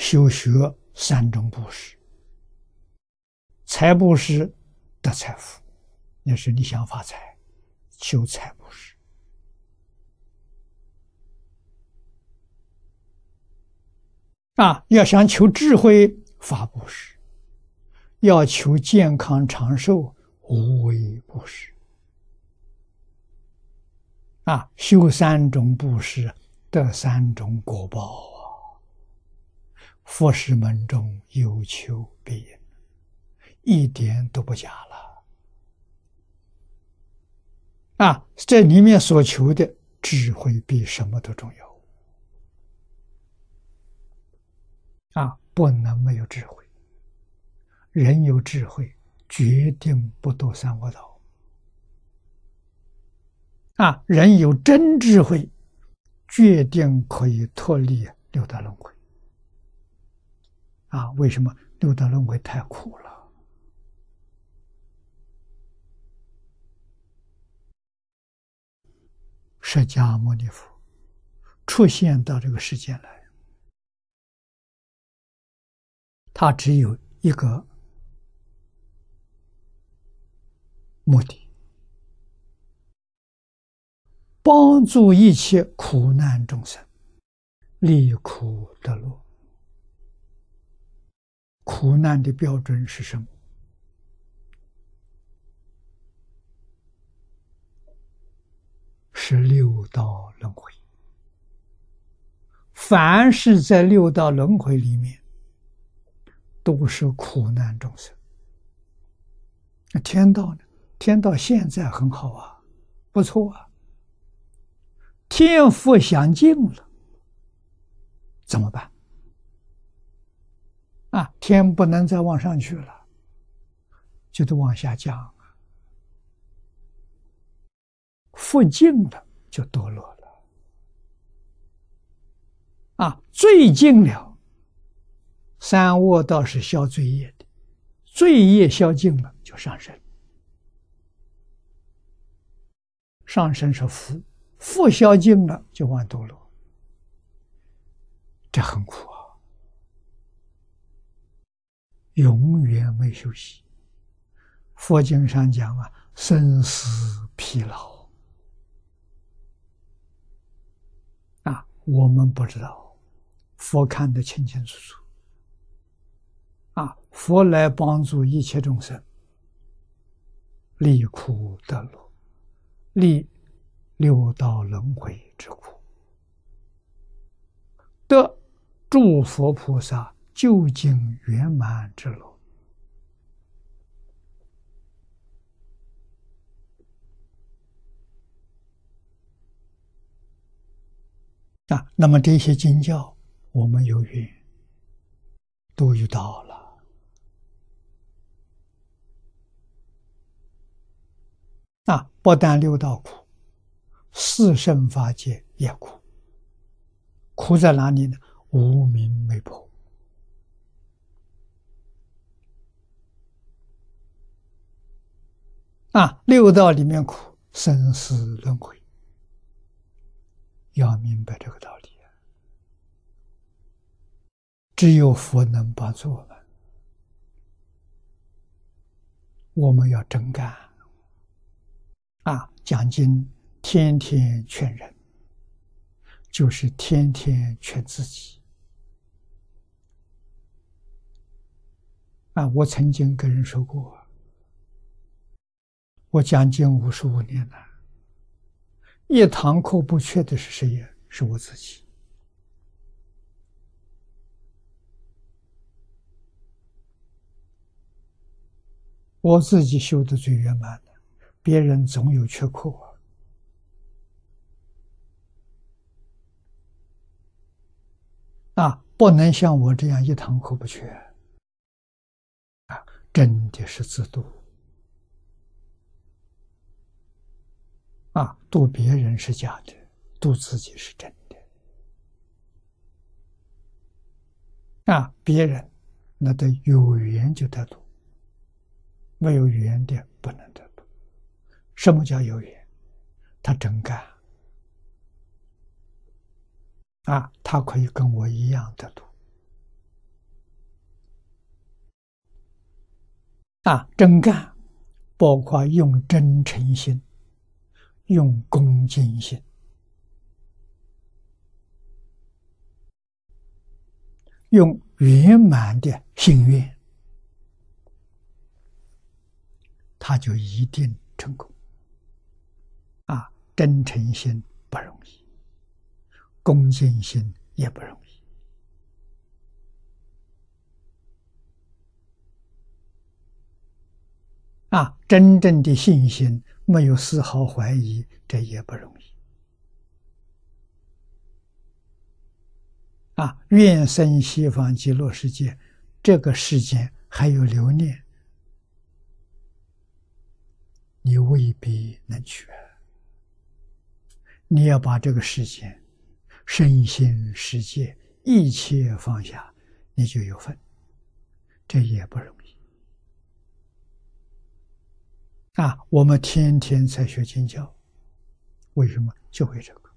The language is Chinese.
修学三种布施：财布施得财富，那是你想发财，修财布施；啊，要想求智慧，法布施；要求健康长寿，无为布施。啊，修三种布施得三种果报啊！佛师门中有求必应，一点都不假了。啊，这里面所求的智慧比什么都重要。啊，不能没有智慧。人有智慧，决定不堕三恶道。啊，人有真智慧，决定可以脱离六道轮回。啊，为什么六道轮回太苦了？释迦牟尼佛出现到这个世间来，他只有一个目的。帮助一切苦难众生离苦得乐。苦难的标准是什么？是六道轮回。凡是在六道轮回里面，都是苦难众生。那天道呢？天道现在很好啊，不错啊。天赋享尽了，怎么办？啊，天不能再往上去了，就得往下降。福尽了，就堕落了。啊，最尽了，三恶道是消罪业的，罪业消尽了，就上升。上升是福。福消尽了，就往堕落，这很苦啊！永远没休息。佛经上讲啊，生死疲劳啊，我们不知道，佛看得清清楚楚啊。佛来帮助一切众生，离苦得乐，离。六道轮回之苦，得诸佛菩萨究竟圆满之路啊！那么这些经教，我们有缘都遇到了啊！不但六道苦。四圣法界也苦，苦在哪里呢？无明没破啊！六道里面苦，生死轮回，要明白这个道理。只有佛能帮助我们，我们要真干啊！讲经。天天劝人，就是天天劝自己。啊，我曾经跟人说过，我讲经五十五年了，一堂课不缺的是谁呀？是我自己。我自己修的最圆满的，别人总有缺课啊。啊，不能像我这样一堂课不缺啊！真的是自度啊，渡别人是假的，渡自己是真的。啊，别人那得有缘就得渡，没有缘的不能得渡。什么叫有缘？他真干，啊，他可以跟我一样得渡。啊，真干，包括用真诚心。用恭敬心，用圆满的心愿，他就一定成功。啊，真诚心不容易，恭敬心也不容易。啊，真正的信心没有丝毫怀疑，这也不容易。啊，愿生西方极乐世界，这个世间还有留念，你未必能去。你要把这个世间、身心世界一切放下，你就有份，这也不容易。啊，我们天天在学经教，为什么就会这个？